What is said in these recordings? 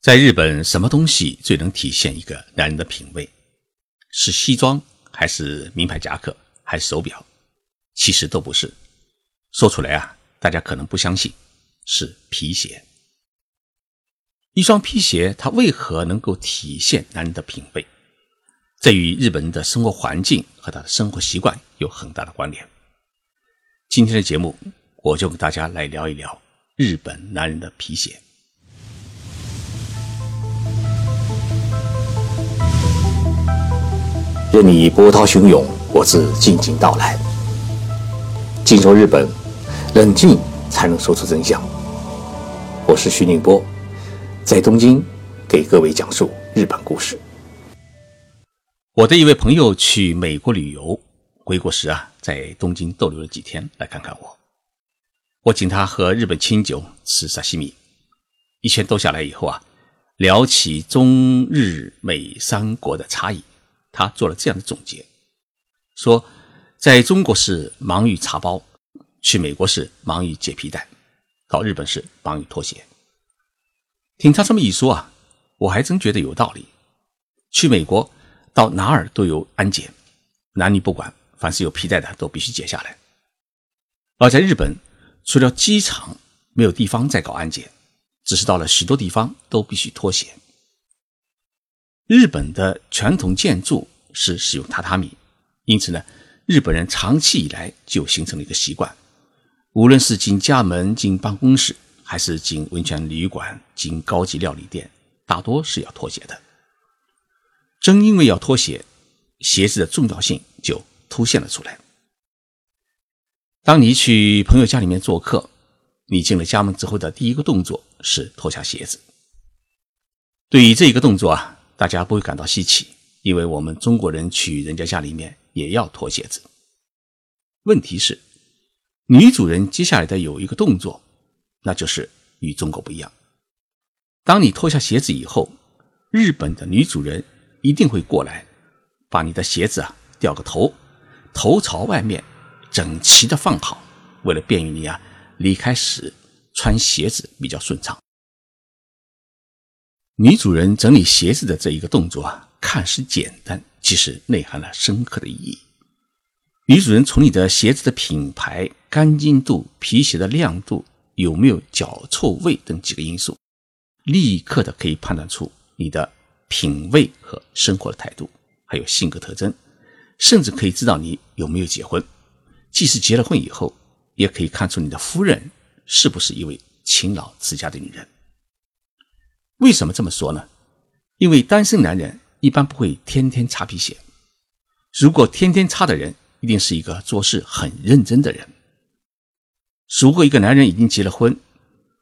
在日本，什么东西最能体现一个男人的品味？是西装，还是名牌夹克，还是手表？其实都不是。说出来啊，大家可能不相信，是皮鞋。一双皮鞋，它为何能够体现男人的品味？这与日本人的生活环境和他的生活习惯有很大的关联。今天的节目，我就跟大家来聊一聊日本男人的皮鞋。任你波涛汹涌，我自静静到来。静说日本，冷静才能说出真相。我是徐宁波，在东京给各位讲述日本故事。我的一位朋友去美国旅游，回国时啊，在东京逗留了几天，来看看我。我请他喝日本清酒，吃沙西米。一圈兜下来以后啊，聊起中日美三国的差异。他做了这样的总结，说，在中国是忙于茶包，去美国是忙于解皮带，到日本是忙于脱鞋。听他这么一说啊，我还真觉得有道理。去美国到哪儿都有安检，男女不管，凡是有皮带的都必须解下来。而在日本，除了机场没有地方再搞安检，只是到了许多地方都必须脱鞋。日本的传统建筑是使用榻榻米，因此呢，日本人长期以来就形成了一个习惯，无论是进家门、进办公室，还是进温泉旅馆、进高级料理店，大多是要脱鞋的。正因为要脱鞋，鞋子的重要性就凸显了出来。当你去朋友家里面做客，你进了家门之后的第一个动作是脱下鞋子。对于这一个动作啊。大家不会感到稀奇，因为我们中国人去人家家里面也要脱鞋子。问题是，女主人接下来的有一个动作，那就是与中国不一样。当你脱下鞋子以后，日本的女主人一定会过来，把你的鞋子啊掉个头，头朝外面，整齐的放好，为了便于你啊离开时穿鞋子比较顺畅。女主人整理鞋子的这一个动作啊，看似简单，其实内含了深刻的意义。女主人从你的鞋子的品牌、干净度、皮鞋的亮度、有没有脚臭味等几个因素，立刻的可以判断出你的品味和生活的态度，还有性格特征，甚至可以知道你有没有结婚。即使结了婚以后，也可以看出你的夫人是不是一位勤劳持家的女人。为什么这么说呢？因为单身男人一般不会天天擦皮鞋。如果天天擦的人，一定是一个做事很认真的人。如果一个男人已经结了婚，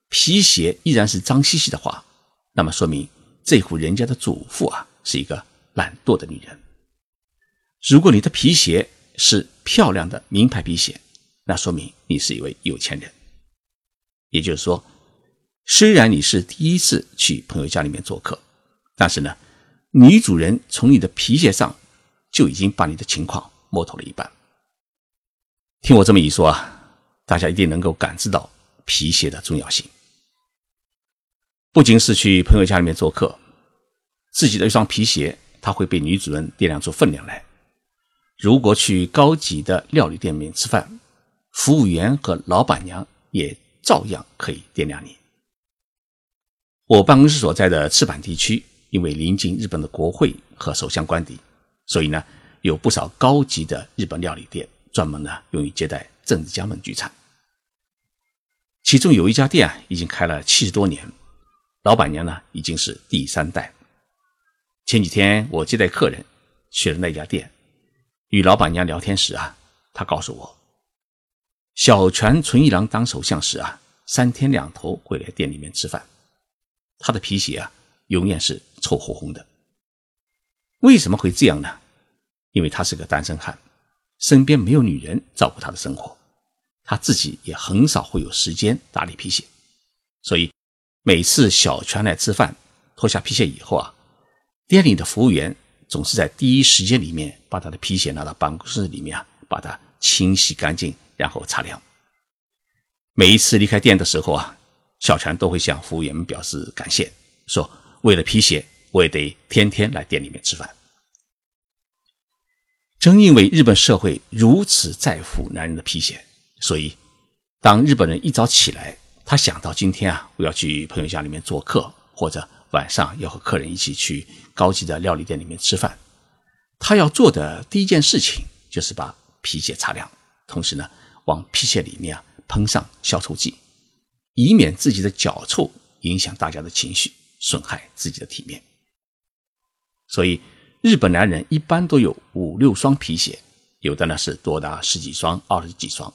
皮鞋依然是脏兮兮的话，那么说明这户人家的主妇啊是一个懒惰的女人。如果你的皮鞋是漂亮的名牌皮鞋，那说明你是一位有钱人。也就是说。虽然你是第一次去朋友家里面做客，但是呢，女主人从你的皮鞋上就已经把你的情况摸透了一半。听我这么一说啊，大家一定能够感知到皮鞋的重要性。不仅是去朋友家里面做客，自己的一双皮鞋，它会被女主人掂量出分量来。如果去高级的料理店里面吃饭，服务员和老板娘也照样可以掂量你。我办公室所在的赤坂地区，因为临近日本的国会和首相官邸，所以呢，有不少高级的日本料理店，专门呢用于接待政治家们聚餐。其中有一家店啊，已经开了七十多年，老板娘呢已经是第三代。前几天我接待客人去了那家店，与老板娘聊天时啊，她告诉我，小泉纯一郎当首相时啊，三天两头会来店里面吃饭。他的皮鞋啊，永远是臭烘烘的。为什么会这样呢？因为他是个单身汉，身边没有女人照顾他的生活，他自己也很少会有时间打理皮鞋，所以每次小泉来吃饭，脱下皮鞋以后啊，店里的服务员总是在第一时间里面把他的皮鞋拿到办公室里面啊，把它清洗干净，然后擦亮。每一次离开店的时候啊。小泉都会向服务员们表示感谢，说：“为了皮鞋，我也得天天来店里面吃饭。正因为日本社会如此在乎男人的皮鞋，所以当日本人一早起来，他想到今天啊，我要去朋友家里面做客，或者晚上要和客人一起去高级的料理店里面吃饭，他要做的第一件事情就是把皮鞋擦亮，同时呢，往皮鞋里面啊喷上消臭剂，以免自己的脚臭影响大家的情绪，损害自己的体面。所以。日本男人一般都有五六双皮鞋，有的呢是多达十几双、二十几双。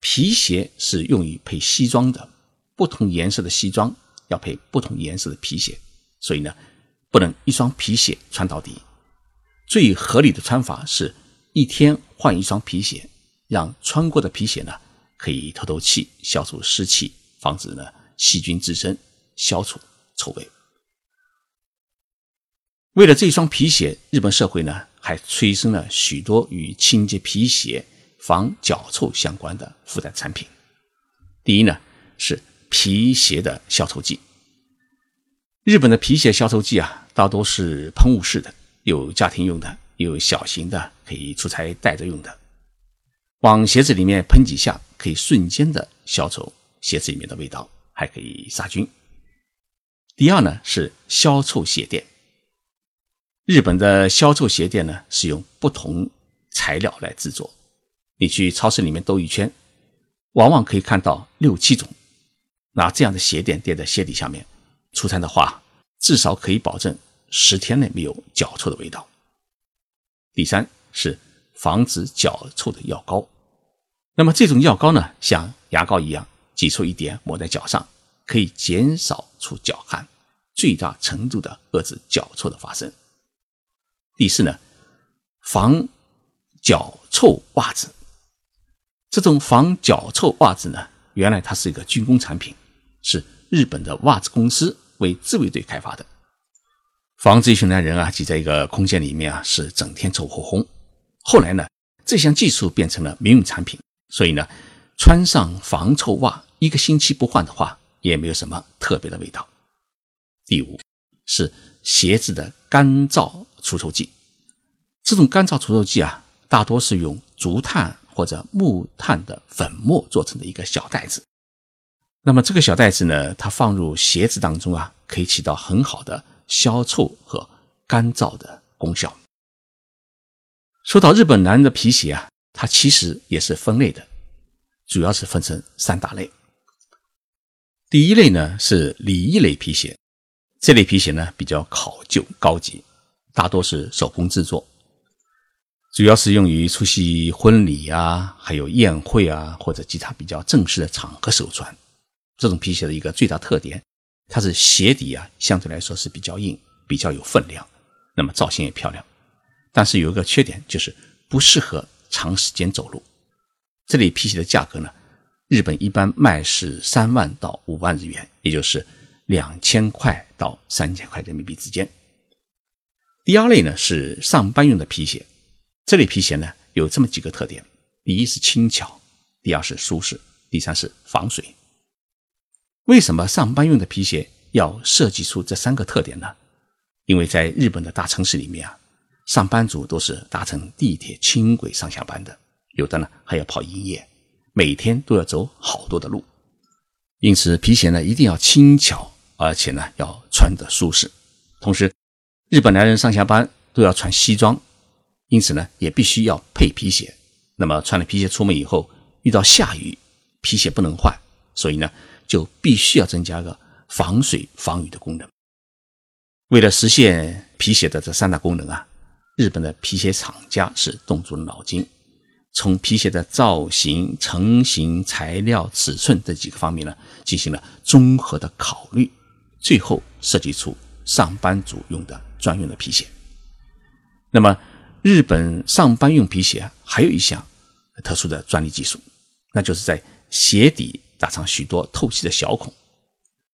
皮鞋是用于配西装的，不同颜色的西装要配不同颜色的皮鞋，所以呢，不能一双皮鞋穿到底。最合理的穿法是一天换一双皮鞋，让穿过的皮鞋呢可以透透气、消除湿气，防止呢细菌滋生、消除臭味。为了这双皮鞋，日本社会呢还催生了许多与清洁皮鞋、防脚臭相关的附带产品。第一呢是皮鞋的消臭剂。日本的皮鞋消臭剂啊，大多是喷雾式的，有家庭用的，有小型的可以出差带着用的。往鞋子里面喷几下，可以瞬间的消除鞋子里面的味道，还可以杀菌。第二呢是消臭鞋垫。日本的消臭鞋垫呢，是用不同材料来制作。你去超市里面兜一圈，往往可以看到六七种。拿这样的鞋垫垫在鞋底下面，出餐的话，至少可以保证十天内没有脚臭的味道。第三是防止脚臭的药膏。那么这种药膏呢，像牙膏一样，挤出一点抹在脚上，可以减少出脚汗，最大程度的遏制脚臭的发生。第四呢，防脚臭袜子。这种防脚臭袜子呢，原来它是一个军工产品，是日本的袜子公司为自卫队开发的，防止一群男人啊挤在一个空间里面啊，是整天臭烘烘。后来呢，这项技术变成了民用产品，所以呢，穿上防臭袜一个星期不换的话，也没有什么特别的味道。第五是鞋子的干燥。除臭剂，这种干燥除臭剂啊，大多是用竹炭或者木炭的粉末做成的一个小袋子。那么这个小袋子呢，它放入鞋子当中啊，可以起到很好的消臭和干燥的功效。说到日本男人的皮鞋啊，它其实也是分类的，主要是分成三大类。第一类呢是礼仪类皮鞋，这类皮鞋呢比较考究高级。大多是手工制作，主要是用于出席婚礼啊，还有宴会啊，或者其他比较正式的场合时候穿。这种皮鞋的一个最大特点，它是鞋底啊相对来说是比较硬，比较有分量，那么造型也漂亮。但是有一个缺点，就是不适合长时间走路。这类皮鞋的价格呢，日本一般卖是三万到五万日元，也就是两千块到三千块人民币之间。第二类呢是上班用的皮鞋，这类皮鞋呢有这么几个特点：第一是轻巧，第二是舒适，第三是防水。为什么上班用的皮鞋要设计出这三个特点呢？因为在日本的大城市里面啊，上班族都是搭乘地铁、轻轨上下班的，有的呢还要跑营业，每天都要走好多的路，因此皮鞋呢一定要轻巧，而且呢要穿得舒适，同时。日本男人上下班都要穿西装，因此呢，也必须要配皮鞋。那么穿了皮鞋出门以后，遇到下雨，皮鞋不能换，所以呢，就必须要增加个防水防雨的功能。为了实现皮鞋的这三大功能啊，日本的皮鞋厂家是动足了脑筋，从皮鞋的造型、成型、材料、尺寸这几个方面呢，进行了综合的考虑，最后设计出上班族用的。专用的皮鞋。那么，日本上班用皮鞋还有一项特殊的专利技术，那就是在鞋底打上许多透气的小孔。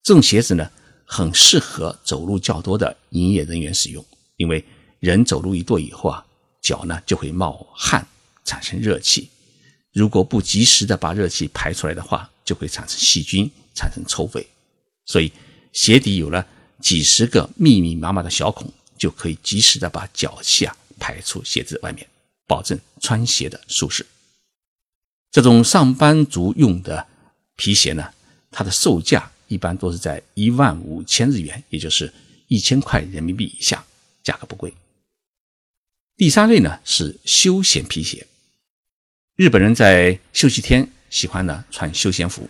这种鞋子呢，很适合走路较多的营业人员使用，因为人走路一跺以后啊，脚呢就会冒汗，产生热气。如果不及时的把热气排出来的话，就会产生细菌，产生臭味。所以，鞋底有了几十个密密麻麻的小孔，就可以及时的把脚气啊排出鞋子外面，保证穿鞋的舒适。这种上班族用的皮鞋呢，它的售价一般都是在一万五千日元，也就是一千块人民币以下，价格不贵。第三类呢是休闲皮鞋，日本人在休息天喜欢呢穿休闲服，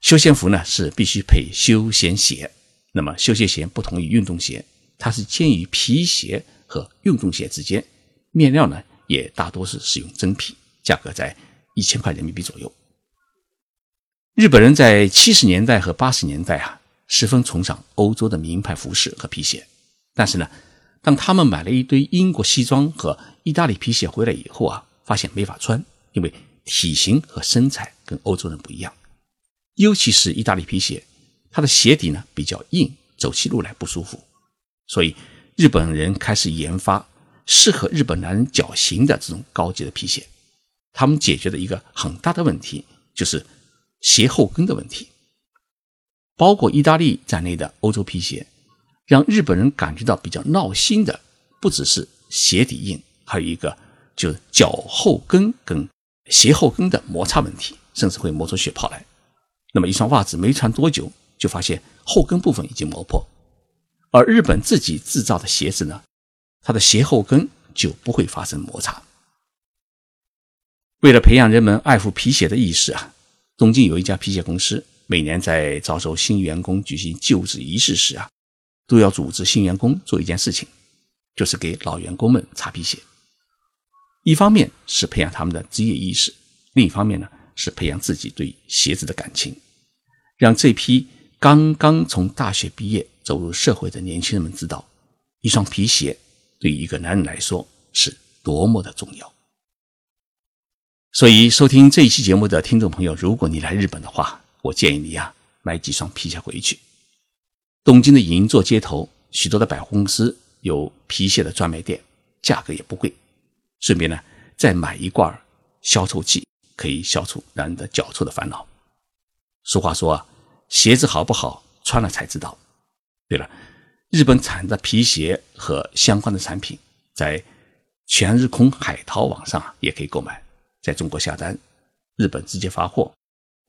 休闲服呢是必须配休闲鞋。那么休闲鞋不同于运动鞋，它是介于皮鞋和运动鞋之间，面料呢也大多是使用真皮，价格在一千块人民币左右。日本人在七十年代和八十年代啊，十分崇尚欧洲的名牌服饰和皮鞋，但是呢。当他们买了一堆英国西装和意大利皮鞋回来以后啊，发现没法穿，因为体型和身材跟欧洲人不一样，尤其是意大利皮鞋，它的鞋底呢比较硬，走起路来不舒服。所以日本人开始研发适合日本男人脚型的这种高级的皮鞋。他们解决的一个很大的问题就是鞋后跟的问题。包括意大利在内的欧洲皮鞋。让日本人感觉到比较闹心的，不只是鞋底硬，还有一个就是脚后跟跟鞋后跟的摩擦问题，甚至会磨出血泡来。那么一双袜子没穿多久，就发现后跟部分已经磨破。而日本自己制造的鞋子呢，它的鞋后跟就不会发生摩擦。为了培养人们爱护皮鞋的意识啊，东京有一家皮鞋公司，每年在招收新员工举行就职仪式时啊。都要组织新员工做一件事情，就是给老员工们擦皮鞋。一方面是培养他们的职业意识，另一方面呢是培养自己对鞋子的感情，让这批刚刚从大学毕业走入社会的年轻人们知道，一双皮鞋对于一个男人来说是多么的重要。所以，收听这一期节目的听众朋友，如果你来日本的话，我建议你呀买几双皮鞋回去。东京的银座街头，许多的百货公司有皮鞋的专卖店，价格也不贵。顺便呢，再买一罐消臭剂，可以消除男人的脚臭的烦恼。俗话说啊，鞋子好不好，穿了才知道。对了，日本产的皮鞋和相关的产品，在全日空海淘网上也可以购买，在中国下单，日本直接发货，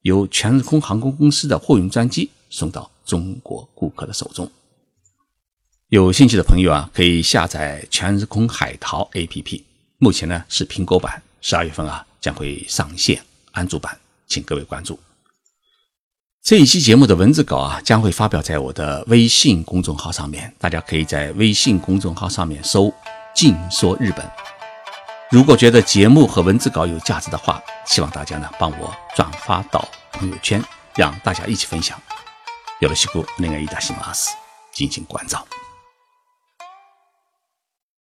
由全日空航空公司的货运专机送到。中国顾客的手中，有兴趣的朋友啊，可以下载全日空海淘 APP。目前呢是苹果版，十二月份啊将会上线安卓版，请各位关注。这一期节目的文字稿啊将会发表在我的微信公众号上面，大家可以在微信公众号上面搜“静说日本”。如果觉得节目和文字稿有价值的话，希望大家呢帮我转发到朋友圈，让大家一起分享。よろしくお願いいたします。敬请关照。